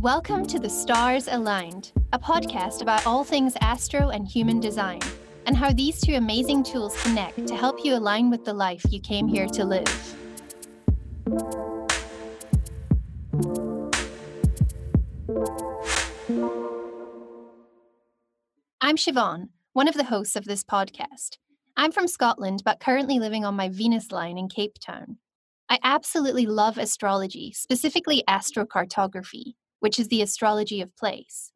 Welcome to The Stars Aligned, a podcast about all things astro and human design, and how these two amazing tools connect to help you align with the life you came here to live. I'm Siobhan, one of the hosts of this podcast. I'm from Scotland, but currently living on my Venus line in Cape Town. I absolutely love astrology, specifically astrocartography, which is the astrology of place.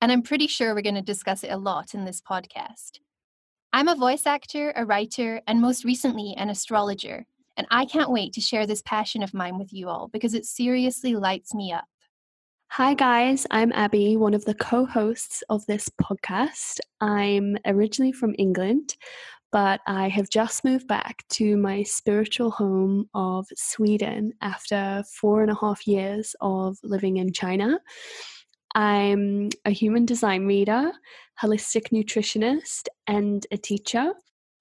And I'm pretty sure we're going to discuss it a lot in this podcast. I'm a voice actor, a writer, and most recently, an astrologer. And I can't wait to share this passion of mine with you all because it seriously lights me up. Hi, guys. I'm Abbey, one of the co hosts of this podcast. I'm originally from England, but I have just moved back to my spiritual home of Sweden after four and a half years of living in China. I'm a human design reader, holistic nutritionist, and a teacher.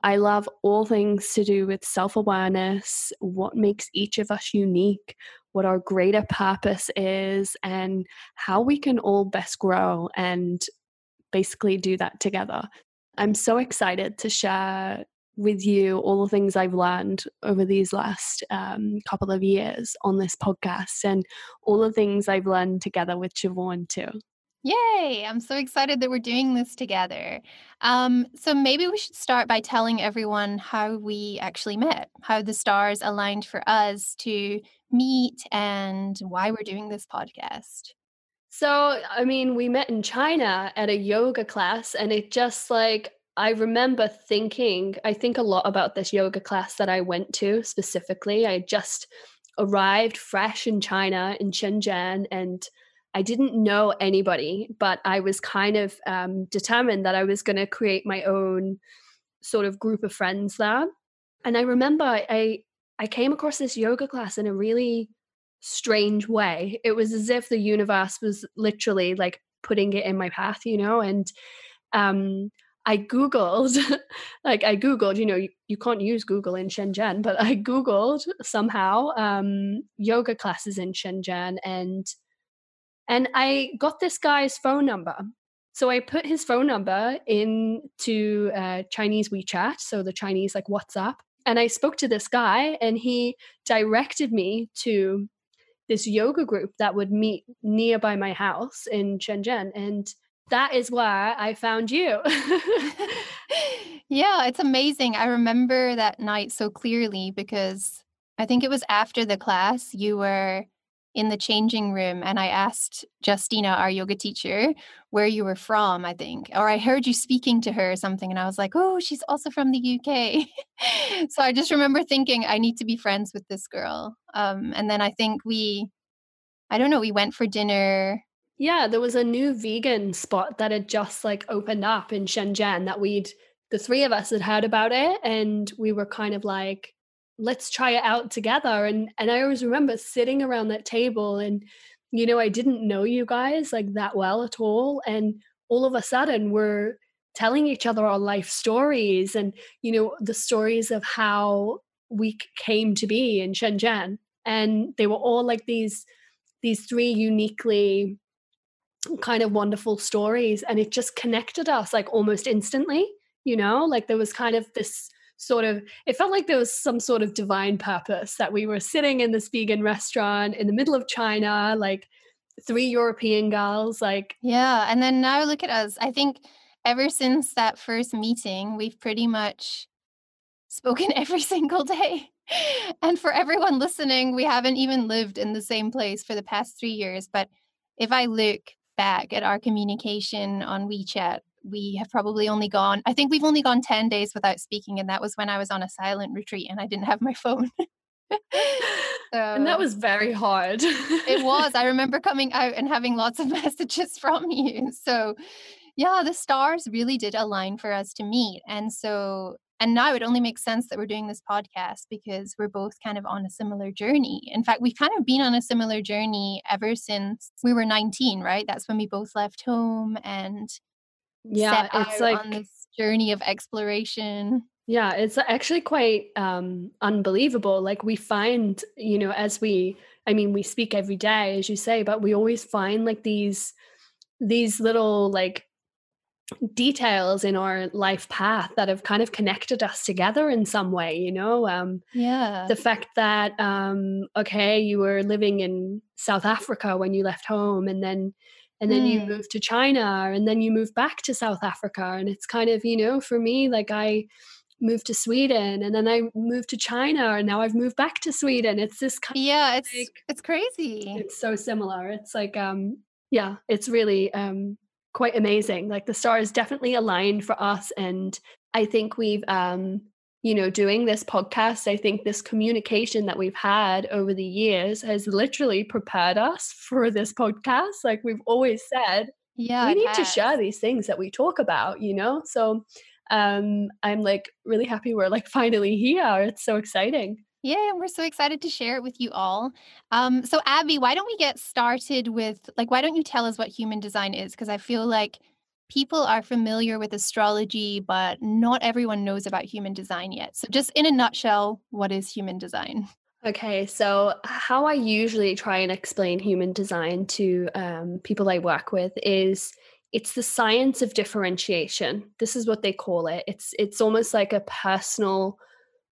I love all things to do with self awareness, what makes each of us unique, what our greater purpose is, and how we can all best grow and basically do that together. I'm so excited to share with you all the things I've learned over these last um, couple of years on this podcast and all the things I've learned together with Siobhan too. Yay! I'm so excited that we're doing this together. Um, so maybe we should start by telling everyone how we actually met, how the stars aligned for us to meet, and why we're doing this podcast. So, I mean, we met in China at a yoga class, and it just like I remember thinking, I think a lot about this yoga class that I went to specifically. I just arrived fresh in China in Shenzhen and I didn't know anybody, but I was kind of um, determined that I was going to create my own sort of group of friends there. And I remember I I came across this yoga class in a really strange way. It was as if the universe was literally like putting it in my path, you know, and um I Googled, like I Googled, you know, you, you, can't use Google in Shenzhen, but I Googled somehow um, yoga classes in Shenzhen and and I got this guy's phone number. So I put his phone number into uh, Chinese WeChat, so the Chinese like WhatsApp, and I spoke to this guy and he directed me to this yoga group that would meet nearby my house in Shenzhen. And that is why I found you. yeah, it's amazing. I remember that night so clearly because I think it was after the class you were in the changing room and I asked Justina, our yoga teacher, where you were from, I think. Or I heard you speaking to her or something and I was like, "Oh, she's also from the UK." so I just remember thinking I need to be friends with this girl. Um, and then I think we I don't know, we went for dinner yeah, there was a new vegan spot that had just like opened up in Shenzhen that we'd the three of us had heard about it and we were kind of like let's try it out together and and I always remember sitting around that table and you know I didn't know you guys like that well at all and all of a sudden we're telling each other our life stories and you know the stories of how we came to be in Shenzhen and they were all like these these three uniquely kind of wonderful stories and it just connected us like almost instantly you know like there was kind of this sort of it felt like there was some sort of divine purpose that we were sitting in this vegan restaurant in the middle of china like three european girls like yeah and then now look at us. I think ever since that first meeting we've pretty much spoken every single day. And for everyone listening we haven't even lived in the same place for the past three years but if i look back at our communication on WeChat, we have probably only gone, I think we've only gone 10 days without speaking. And that was when I was on a silent retreat and I didn't have my phone. so, and that was very hard. it was. I remember coming out and having lots of messages from you. So, yeah, the stars really did align for us to meet. And so and now it only makes sense that we're doing this podcast because we're both kind of on a similar journey. In fact, we've kind of been on a similar journey ever since we were 19, right? That's when we both left home and yeah, it's like on this journey of exploration. Yeah, it's actually quite um, unbelievable. Like we find, you know, as we, I mean, we speak every day, as you say, but we always find like these, these little like details in our life path that have kind of connected us together in some way you know um yeah the fact that um okay you were living in south africa when you left home and then and then mm. you move to china and then you move back to south africa and it's kind of you know for me like i moved to sweden and then i moved to china and now i've moved back to sweden it's this kind yeah it's like, it's crazy it's so similar it's like um yeah it's really um quite amazing. Like the stars definitely aligned for us. And I think we've, um, you know, doing this podcast, I think this communication that we've had over the years has literally prepared us for this podcast. Like we've always said, yeah, we need to share these things that we talk about, you know? So um I'm like really happy we're like finally here. It's so exciting. Yeah, and we're so excited to share it with you all. Um, so, Abbey, why don't we get started with like, why don't you tell us what human design is? Because I feel like people are familiar with astrology, but not everyone knows about human design yet. So, just in a nutshell, what is human design? Okay, so how I usually try and explain human design to um, people I work with is it's the science of differentiation. This is what they call it. It's it's almost like a personal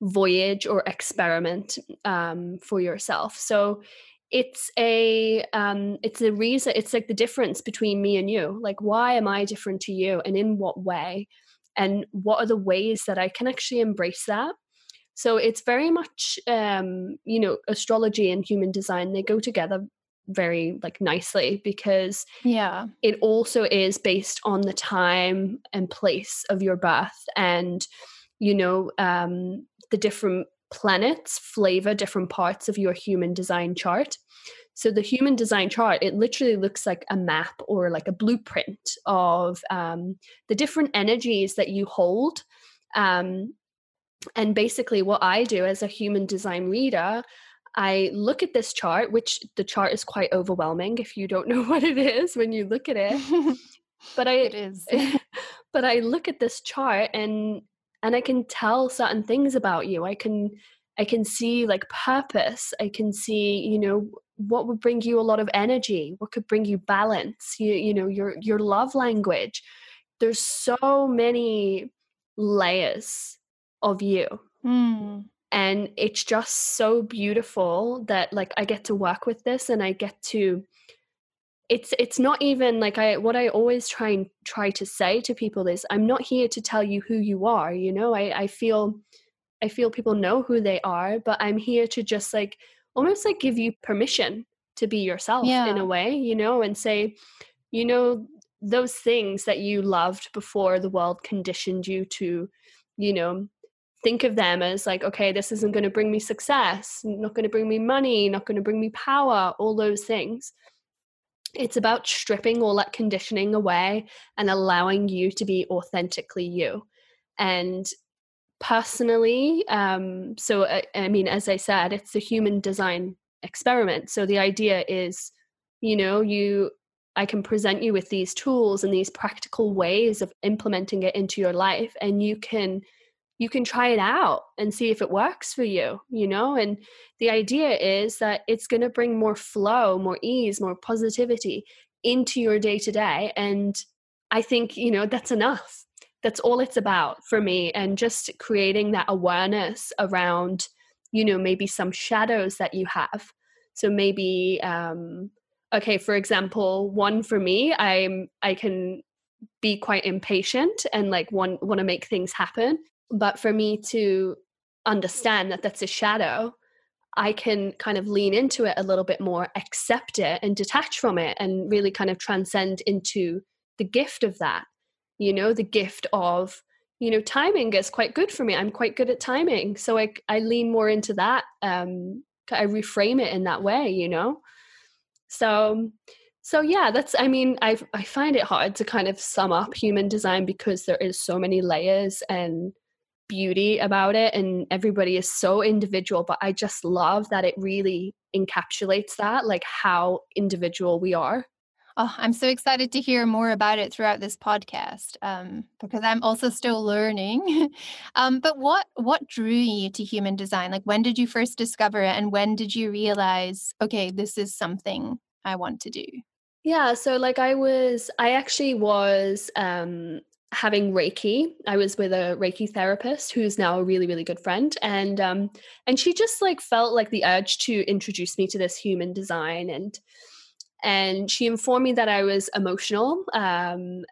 voyage or experiment um, for yourself. So it's a um, it's a reason. It's like the difference between me and you. Like, why am I different to you, and in what way? And what are the ways that I can actually embrace that? So it's very much, um, you know, astrology and human design. They go together very like nicely because yeah it also is based on the time and place of your birth and you know um the different planets flavor different parts of your human design chart. So the human design chart, it literally looks like a map or like a blueprint of um, the different energies that you hold. Um, and basically, what I do as a human design reader, I look at this chart, which the chart is quite overwhelming if you don't know what it is when you look at it. but I it is. but I look at this chart and and i can tell certain things about you. I can i can see like purpose. I can see you know what would bring you a lot of energy what could bring you balance you you know your your love language. There's so many layers of you. Mm. and it's just so beautiful that like i get to work with this and i get to it's it's not even like i what i always try and try to say to people is i'm not here to tell you who you are you know? I i feel i feel people know who they are but i'm here to just like almost like give you permission to be yourself yeah. in a way you know? And say you know those things that you loved before the world conditioned you to you know think of them as like okay this isn't going to bring me success not going to bring me money not going to bring me power all those things it's about stripping all that conditioning away and allowing you to be authentically you. And personally um so I, uh, I mean as i said it's a human design experiment. So the idea is you know you i can present you with these tools and these practical ways of implementing it into your life and you can you can try it out and see if it works for you, you know? And the idea is that it's going to bring more flow, more ease, more positivity into your day to day. And I think, you know, that's enough. That's all it's about for me. And just creating that awareness around, you know, maybe some shadows that you have. So maybe, um, okay, for example, one for me, I'm, I can be quite impatient and like want want to make things happen but for me to understand that that's a shadow, I can kind of lean into it a little bit more, accept it and detach from it and really kind of transcend into the gift of that. You know, the gift of, you know, timing is quite good for me. I'm quite good at timing. So I I lean more into that. Um I reframe it in that way, you know? So so yeah, that's I mean, I I find it hard to kind of sum up human design because there is so many layers and beauty about it and everybody is so individual but i just love that it really encapsulates that like how individual we are Oh, I'm so excited to hear more about it throughout this podcast um, because I'm also still learning. um, but what what drew you to human design? Like, when did you first discover it, and when did you realize, okay, this is something I want to do? Yeah, so like I was, I actually was um, having Reiki. I was with a Reiki therapist who's now a really, really good friend, and um, and she just like felt like the urge to introduce me to this human design and and she informed me that I was emotional um,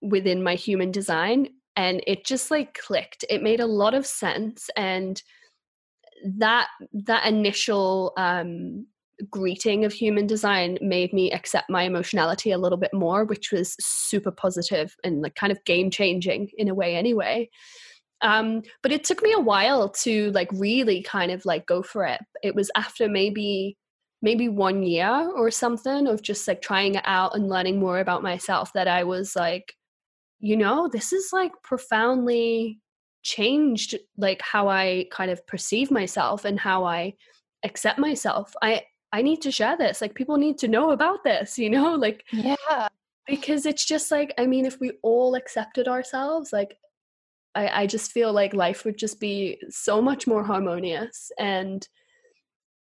within my human design, and it just like clicked. It made a lot of sense, and that that initial um, greeting of human design made me accept my emotionality a little bit more, which was super positive and like kind of game changing in a way, anyway. Um, but it took me a while to like really kind of like go for it. It was after maybe maybe one year or something of just like trying it out and learning more about myself that I was like, you know, this is like profoundly changed like how I kind of perceive myself and how I accept myself. I I need to share this. Like people need to know about this, you know? Like Yeah. Because it's just like, I mean, if we all accepted ourselves, like I, I just feel like life would just be so much more harmonious and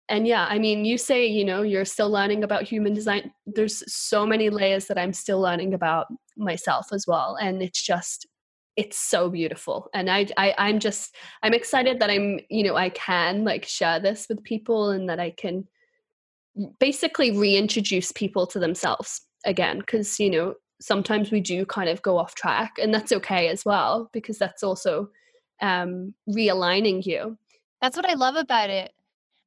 and yeah i mean you say you know you're still learning about human design there's so many layers that i'm still learning about myself as well and it's just it's so beautiful and I, I i'm just i'm excited that i'm you know i can like share this with people and that i can basically reintroduce people to themselves again because you know sometimes we do kind of go off track and that's okay as well because that's also um realigning you that's what i love about it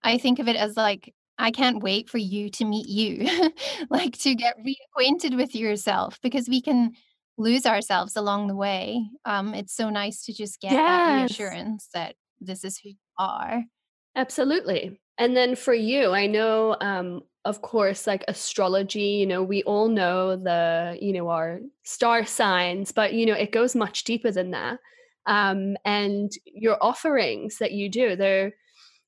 I think of it as like, I can't wait for you to meet you, like to get reacquainted with yourself because we can lose ourselves along the way. Um, it's so nice to just get that Yes. reassurance that this is who you are. Absolutely. And then for you, I know, um, of course, like astrology, you know, we all know the, you know, our star signs, but, you know, it goes much deeper than that. Um, and your offerings that you do, they're,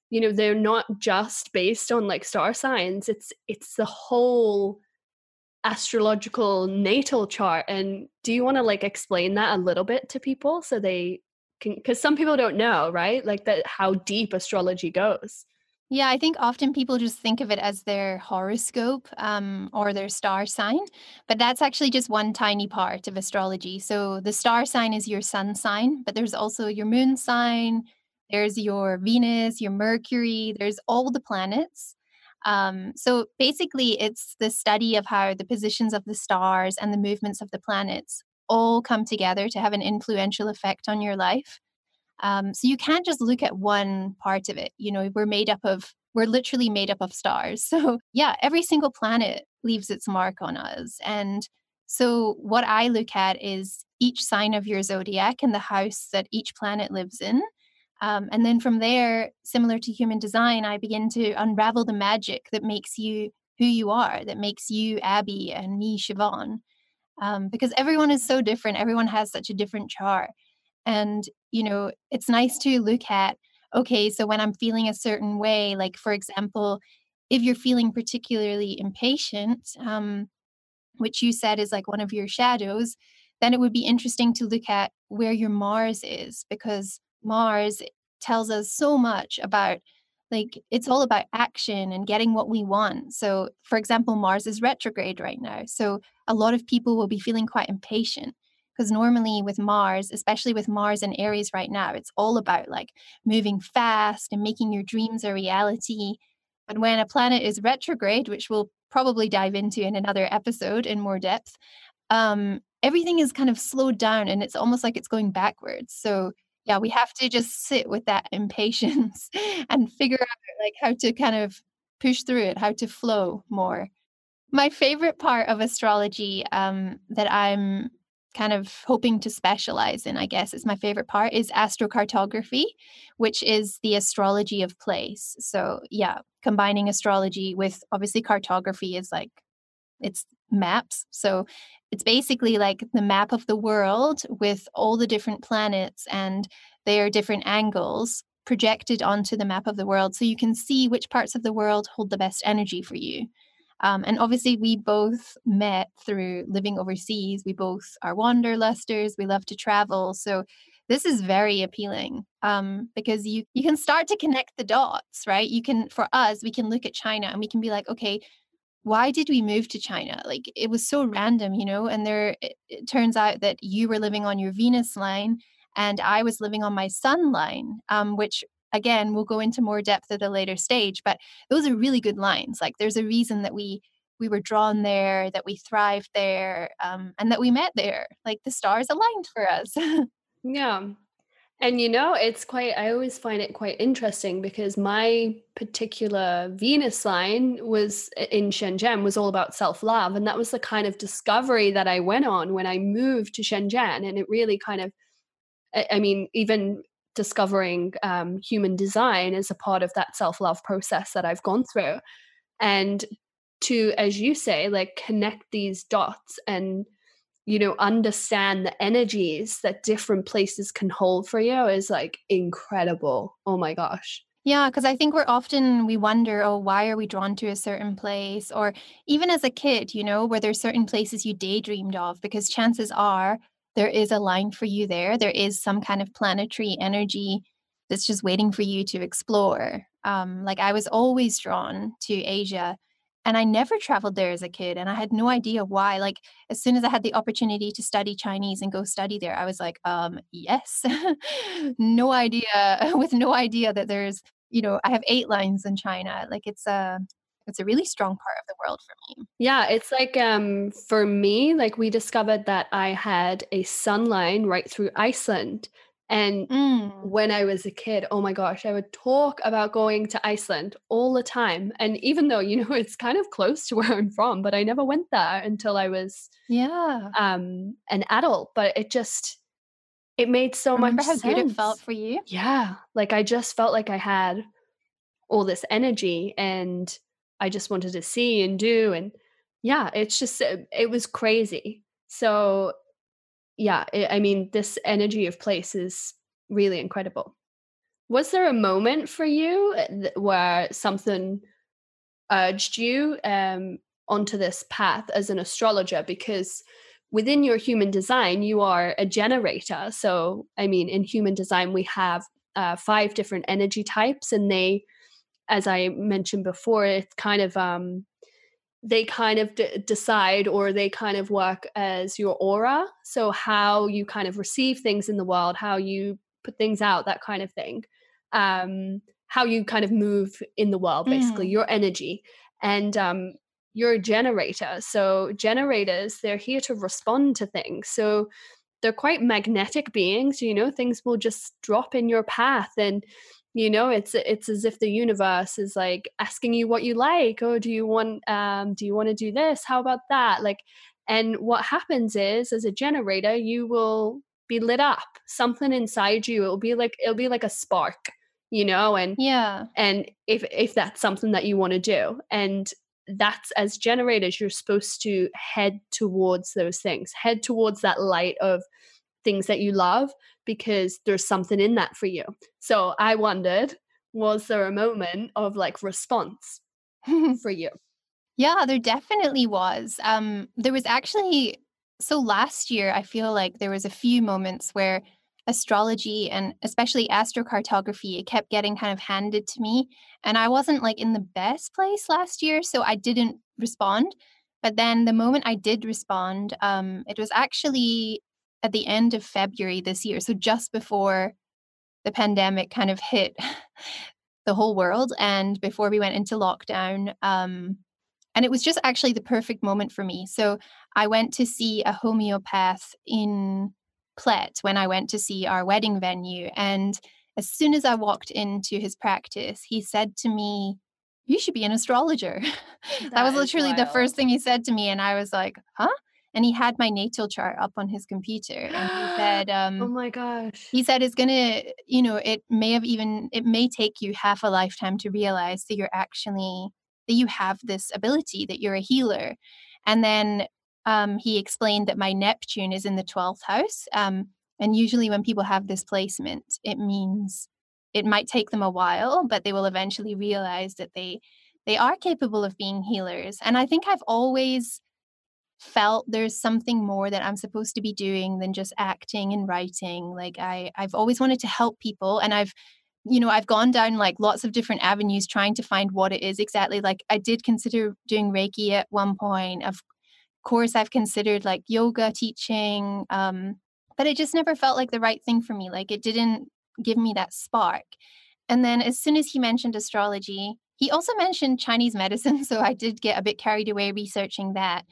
you know they're not just based on like star signs it's it's the whole astrological natal chart and do you want to like explain that a little bit to people so they can because some people don't know right like that how deep astrology goes yeah, I think often people just think of it as their horoscope um, or their star sign, but that's actually just one tiny part of astrology. So the star sign is your sun sign, but there's also your moon sign, there's your Venus, your Mercury, there's all the planets. Um, so basically, it's the study of how the positions of the stars and the movements of the planets all come together to have an influential effect on your life. Um, so you can't just look at one part of it. You know, we're made up of, we're literally made up of stars. So yeah, every single planet leaves its mark on us. And so what I look at is each sign of your zodiac and the house that each planet lives in. Um, and then from there, similar to human design, I begin to unravel the magic that makes you who you are, that makes you Abbey and me, Siobhan. Um, because everyone is so different. Everyone has such a different chart. And, you know, it's nice to look at, okay, so when I'm feeling a certain way, like for example, if you're feeling particularly impatient, um, which you said is like one of your shadows, then it would be interesting to look at where your Mars is because Mars tells us so much about like it's all about action and getting what we want. So, for example, Mars is retrograde right now. So, a lot of people will be feeling quite impatient because normally with Mars, especially with Mars and Aries right now, it's all about like moving fast and making your dreams a reality. But when a planet is retrograde, which we'll probably dive into in another episode in more depth, um, everything is kind of slowed down and it's almost like it's going backwards. So yeah, we have to just sit with that impatience and figure out like how to kind of push through it, how to flow more. My favorite part of astrology um, that I'm kind of hoping to specialize in, I guess, is my favorite part is astrocartography, which is the astrology of place. So, yeah, combining astrology with obviously cartography is like it's maps. So it's basically like the map of the world with all the different planets and their different angles projected onto the map of the world so you can see which parts of the world hold the best energy for you. Um, and obviously, we both met through living overseas. We both are wanderlusters. We love to travel. So this is very appealing um, because you you can start to connect the dots, right? You can, for us, we can look at China and we can be like, okay, why did we move to China? Like it was so random, you know. And there, it, it turns out that you were living on your Venus line, and I was living on my Sun line, um, which again we'll go into more depth at a later stage. But those are really good lines. Like there's a reason that we we were drawn there, that we thrived there, um, and that we met there. Like the stars aligned for us. Yeah. And you know, it's quite, I always find it quite interesting because my particular Venus line was in Shenzhen was all about self love. And that was the kind of discovery that I went on when I moved to Shenzhen. And it really kind of, I mean, even discovering um, human design is a part of that self love process that I've gone through. And to, as you say, like connect these dots and you know understand the energies that different places can hold for you is like incredible oh my gosh yeah, because I think we're often we wonder, oh, why are we drawn to a certain place? Or even as a kid, you know, where there's certain places you daydreamed of, because chances are there is a line for you there. There is some kind of planetary energy that's just waiting for you to explore. Um, like I was always drawn to Asia and I never traveled there as a kid and I had no idea why. Like as soon as I had the opportunity to study Chinese and go study there, I was like, um, yes. no idea with no idea that there's, you know, I have eight lines in China. Like it's a it's a really strong part of the world for me. Yeah, it's like um for me, like we discovered that I had a sun line right through Iceland and mm. when I was a kid, oh my gosh, I would talk about going to Iceland all the time. And even though, you know, it's kind of close to where I'm from, but I never went there until I was yeah, um an adult, but it just it made so Remember much how sense. good it felt for you? Yeah. Like I just felt like I had all this energy and I just wanted to see and do and yeah, it's just it was crazy. So yeah, it, I mean, this energy of place is really incredible. Was there a moment for you uh, where something urged you um, onto this path as an astrologer? Because within your human design, you are a generator. So, I mean, in human design, we have uh, five different energy types, and they, as I mentioned before, it's kind of um, they kind of d- decide or they kind of work as your aura. So, how you kind of receive things in the world, how you put things out, that kind of thing. Um, how you kind of move in the world, basically, mm. your energy. And um, you're a generator. So, generators, they're here to respond to things. So, they're quite magnetic beings, you know, things will just drop in your path. And you know it's it's as if the universe is like asking you what you like oh do you want um do you want to do this? How about that? Like and what happens is as a generator you will be lit up. Something inside you it'll be like it'll be like a spark you know and yeah. and if if that's something that you want to do and that's as generators you're supposed to head towards those things head towards that light of things that you love because there's something in that for you. So I wondered, was there a moment of like response for you? Yeah, there definitely was. Um, there was actually, so last year, I feel like there was a few moments where astrology and especially astrocartography, it kept getting kind of handed to me. And I wasn't like in the best place last year, so I didn't respond. But then the moment I did respond, um, it was actually at the end of February this year, so just before the pandemic kind of hit the whole world and before we went into lockdown. Um, and it was just actually the perfect moment for me. So I went to see a homeopath in Plett when I went to see our wedding venue. And as soon as I walked into his practice, he said to me, You should be an astrologer. That, that was literally the first thing he said to me. And I was like, Huh? And he had my natal chart up on his computer and he said um, oh my gosh he said it's gonna you know it may have even it may take you half a lifetime to realize that you're actually that you have this ability that you're a healer and then um, he explained that my neptune is in the 12th house um, and usually when people have this placement it means it might take them a while but they will eventually realize that they they are capable of being healers. And I think I've always felt there's something more that I'm supposed to be doing than just acting and writing. Like I I've always wanted to help people and I've you know, I've gone down like lots of different avenues trying to find what it is exactly. Like I did consider doing Reiki at one point. Of course, I've considered like yoga teaching, um, but it just never felt like the right thing for me. Like it didn't give me that spark. And then as soon as he mentioned astrology, he also mentioned Chinese medicine. So I did get a bit carried away researching that.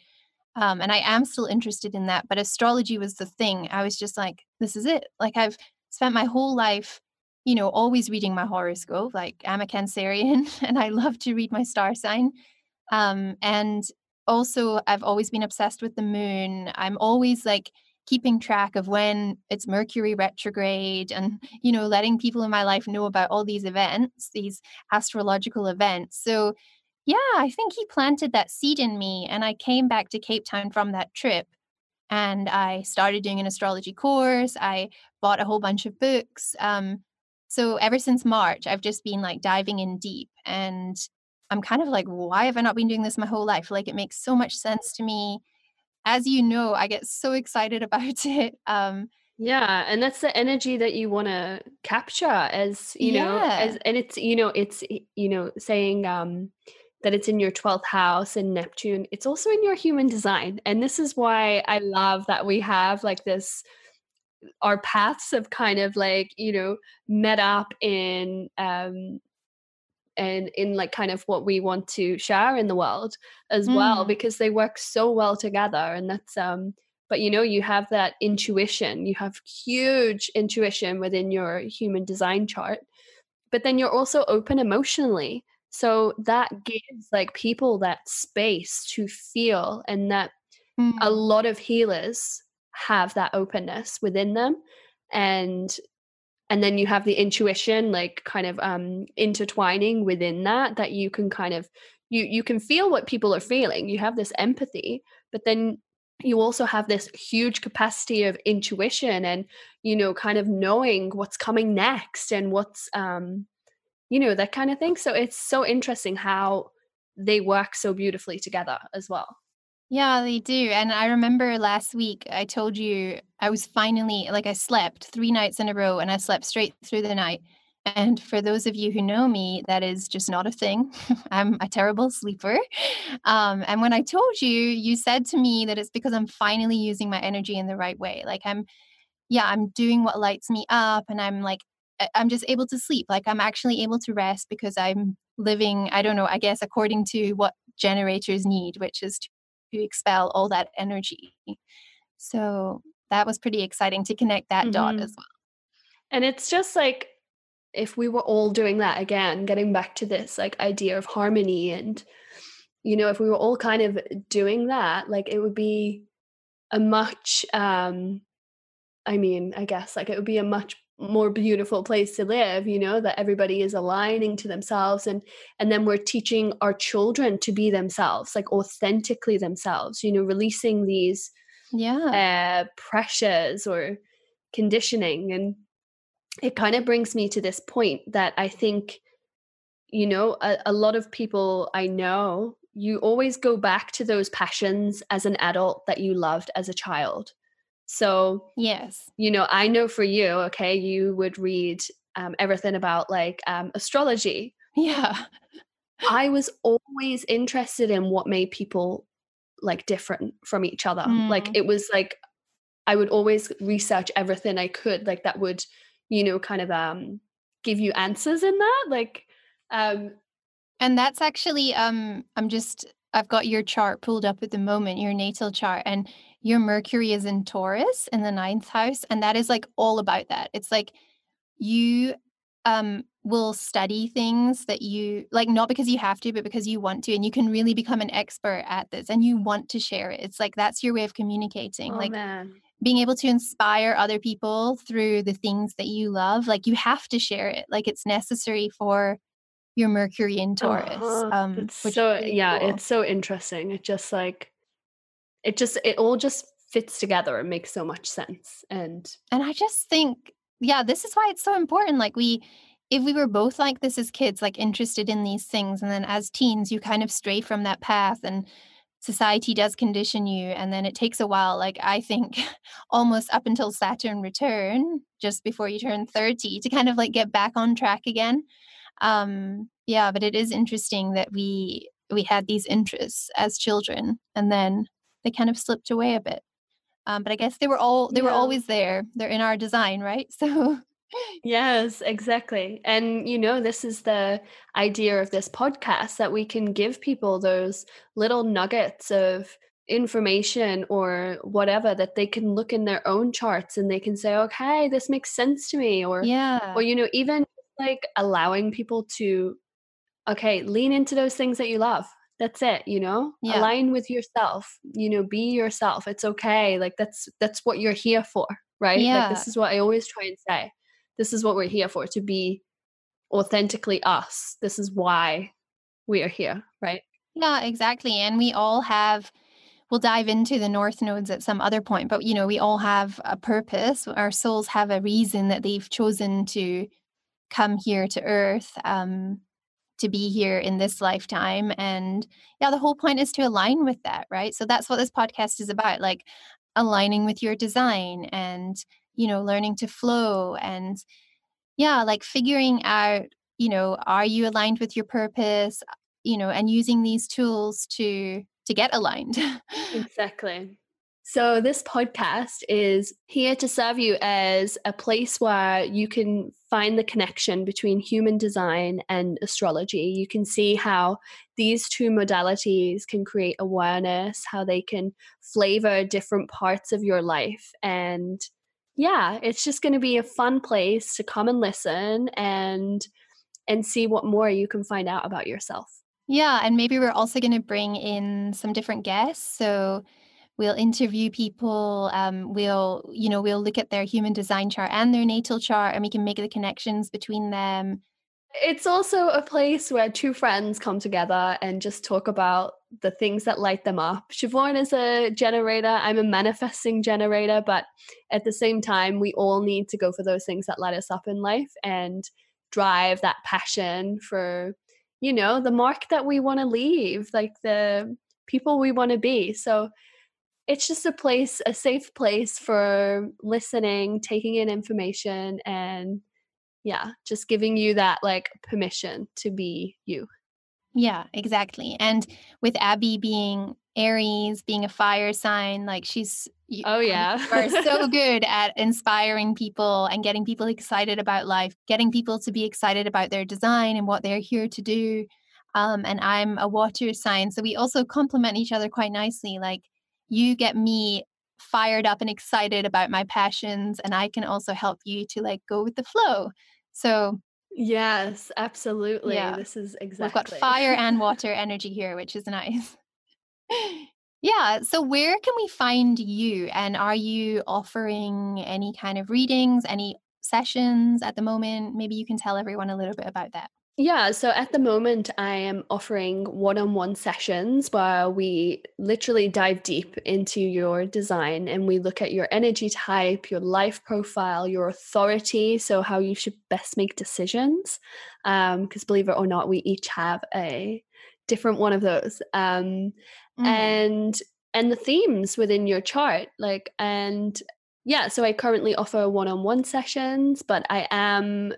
Um, and I am still interested in that. But astrology was the thing. I was just like, this is it. Like I've spent my whole life, you know, always reading my horoscope. Like I'm a Cancerian and I love to read my star sign. Um, and also, I've always been obsessed with the moon. I'm always like, keeping track of when it's Mercury retrograde and, you know, letting people in my life know about all these events, these astrological events. So, yeah, I think he planted that seed in me. And I came back to Cape Town from that trip and I started doing an astrology course. I bought a whole bunch of books. Um, so, ever since March, I've just been like diving in deep. And I'm kind of like, why have I not been doing this my whole life? Like, it makes so much sense to me as you know, I get so excited about it. Um, yeah, and that's the energy that you want to capture as, you know, as and it's, you know, it's you know, saying um that it's in your 12th house and Neptune, it's also in your human design. And this is why I love that we have like this our paths have kind of like, you know, met up in um and in like kind of what we want to share in the world as mm. well because they work so well together and that's um but you know you have that intuition you have huge intuition within your human design chart but then you're also open emotionally so that gives like people that space to feel and that mm. a lot of healers have that openness within them and and then you have the intuition like kind of um intertwining within that that you can kind of you you can feel what people are feeling you have this empathy but then you also have this huge capacity of intuition and you know kind of knowing what's coming next and what's um you know that kind of thing so it's so interesting how they work so beautifully together as well yeah, they do. And I remember last week I told you I was finally like I slept three nights in a row and I slept straight through the night. And for those of you who know me, that is just not a thing. I'm a terrible sleeper. Um, and when I told you, you said to me that it's because I'm finally using my energy in the right way. Like I'm, yeah, I'm doing what lights me up and I'm like, I'm just able to sleep. Like I'm actually able to rest because I'm living, I don't know, I guess according to what generators need, which is to to expel all that energy. So that was pretty exciting to connect that mm-hmm. dot as well. And it's just like if we were all doing that again, getting back to this like idea of harmony and you know, if we were all kind of doing that, like it would be a much um I mean, I guess like it would be a much more beautiful place to live you know that everybody is aligning to themselves and and then we're teaching our children to be themselves like authentically themselves you know releasing these yeah. uh pressures or conditioning. And it kind of brings me to this point that i think you know a, a lot of people i know you always go back to those passions as an adult that you loved as a child so, yes, you know, I know for you, okay, you would read um, everything about like um, astrology. Yeah. I was always interested in what made people like different from each other. Mm. Like it was like I would always research everything I could like that would, you know, kind of um give you answers in that like um and that's actually um I'm just I've got your chart pulled up at the moment, your natal chart and your Mercury is in Taurus in the ninth house. And that is like all about that. It's like you um, will study things that you like, not because you have to, but because you want to. And you can really become an expert at this and you want to share it. It's like that's your way of communicating. Oh, like, man. being able to inspire other people through the things that you love like you have to share it like it's necessary for your mercury in taurus uh-huh. um so yeah cool. it's so interesting it just like it just it all just fits together and makes so much sense and and i just think yeah this is why it's so important like we if we were both like this as kids, like interested in these things, and then as teens, you kind of stray from that path and society does condition you and then it takes a while like i think almost up until saturn return just before you turn 30 to kind of like get back on track again um yeah but it is interesting that we we had these interests as children and then they kind of slipped away a bit um but i guess they were all they yeah. were always there they're in our design right so Yes, exactly. And you know, this is the idea of this podcast that we can give people those little nuggets of information or whatever that they can look in their own charts and they can say, okay, this makes sense to me. Or, yeah. Or, you know, even like allowing people to, okay, lean into those things that you love. That's it, you know? Yeah. Align with yourself, you know, be yourself. It's okay. Like that's that's what you're here for, right? Yeah. Like this is what I always try and say this is what we're here for to be authentically us. This is why we are here, right? Yeah, exactly. And we all have we'll dive into the north nodes at some other point, but you know, we all have a purpose. Our souls have a reason that they've chosen to come here to earth. Um to be here in this lifetime and yeah the whole point is to align with that right so that's what this podcast is about like aligning with your design and you know learning to flow and yeah like figuring out you know are you aligned with your purpose you know and using these tools to to get aligned exactly so this podcast is here to serve you as a place where you can find the connection between human design and astrology you can see how these two modalities can create awareness how they can flavor different parts of your life and yeah, it's just going to be a fun place to come and listen and and see what more you can find out about yourself. Yeah, and maybe we're also going to bring in some different guests. So we'll interview people. Um, we'll, you know, we'll look at their human design chart and their natal chart, and we can make the connections between them. It's also a place where two friends come together and just talk about the things that light them up. Siobhan is a generator, I'm a manifesting generator, but at the same time, we all need to go for those things that light us up in life and drive that passion for, you know, the mark that we want to leave, like the people we want to be. So it's just a place, a safe place for listening, taking in information, and yeah, just giving you that like permission to be you. Yeah, exactly. And with Abbey being Aries, being a fire sign, like she's oh yeah, are so good at inspiring people and getting people excited about life, getting people to be excited about their design and what they're here to do. Um, and I'm a water sign, so we also complement each other quite nicely. Like you get me fired up and excited about my passions, and I can also help you to like go with the flow. So Yes, absolutely. Yeah. This is exactly. We've got fire and water energy here, which is nice. yeah. So, where can we find you? And are you offering any kind of readings, any sessions at the moment? Maybe you can tell everyone a little bit about that. Yeah, so at the moment, I am offering one on one sessions where we literally dive deep into your design and we look at your energy type, your life profile, your authority, so how you should best make decisions. Because um, believe it or not, we each have a different one of those. Um, mm. And and the themes within your chart like and yeah so i currently offer one-on-one sessions but i am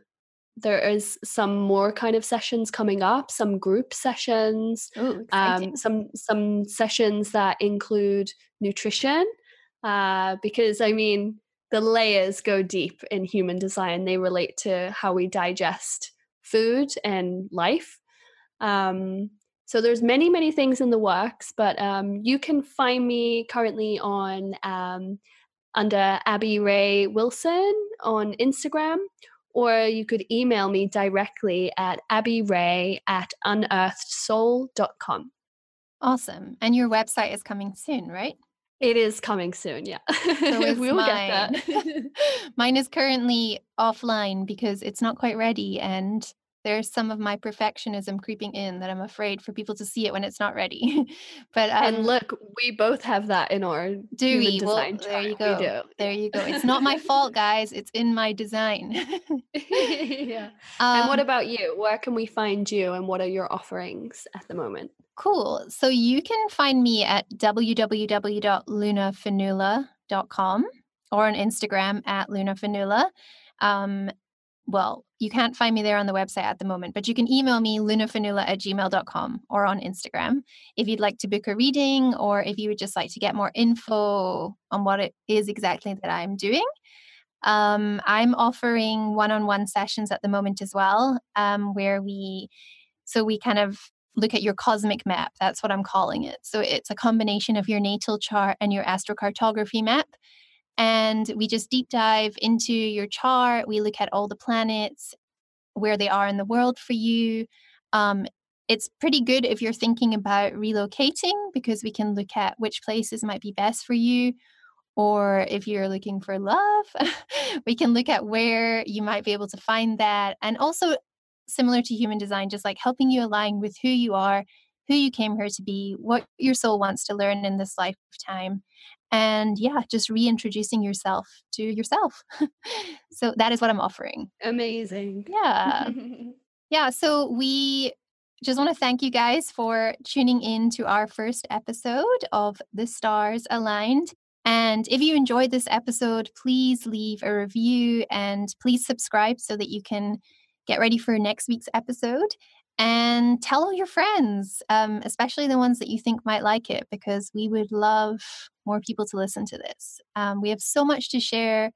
there is some more kind of sessions coming up some group sessions Ooh, um, some some sessions that include nutrition uh, because i mean the layers go deep in human design. They relate to how we digest food and life. Um, so there's many many things in the works but um, you can find me currently on um, under abbey rae wilson on instagram or you could email me directly at abbeyrae at unearthedsoul.com. Awesome. And your website is coming soon, right? It is coming soon, yeah. So we will get that. mine is currently offline because it's not quite ready and there's some of my perfectionism creeping in that I'm afraid for people to see it when it's not ready. but um, and look, we both have that in our do we? Well, there you go. There you go. It's not my fault, guys. It's in my design. yeah. Um, and what um about you? Where can we find you, and what are your offerings at the moment? Cool. So you can find me at www.lunafinula.com or on Instagram at lunafinula. Um, well, you can't find me there on the website at the moment, but you can email me lunafinula at gmail.com or on Instagram if you'd like to book a reading or if you would just like to get more info on what it is exactly that I'm doing. Um, I'm offering one on one sessions at the moment as well, um, where we, so we kind of look at your cosmic map. That's what I'm calling it. So it's a combination of your natal chart and your astrocartography map. And we just deep dive into your chart. We look at all the planets, where they are in the world for you. Um, it's pretty good if you're thinking about relocating because we can look at which places might be best for you. Or if you're looking for love, we can look at where you might be able to find that. And also, similar to human design, just like helping you align with who you are, who you came here to be, what your soul wants to learn in this lifetime, and yeah, just reintroducing yourself to yourself. so that is what I'm offering. Amazing. Yeah. yeah. So we just want to thank you guys for tuning in to our first episode of The Stars Aligned. And if you enjoyed this episode, please leave a review and please subscribe so that you can get ready for next week's episode and tell all your friends, um, especially the ones that you think might like it, because we would love more people to listen to this. Um, we have so much to share.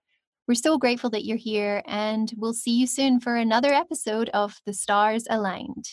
We're so grateful that you're here, and we'll see you soon for another episode of The Stars Aligned.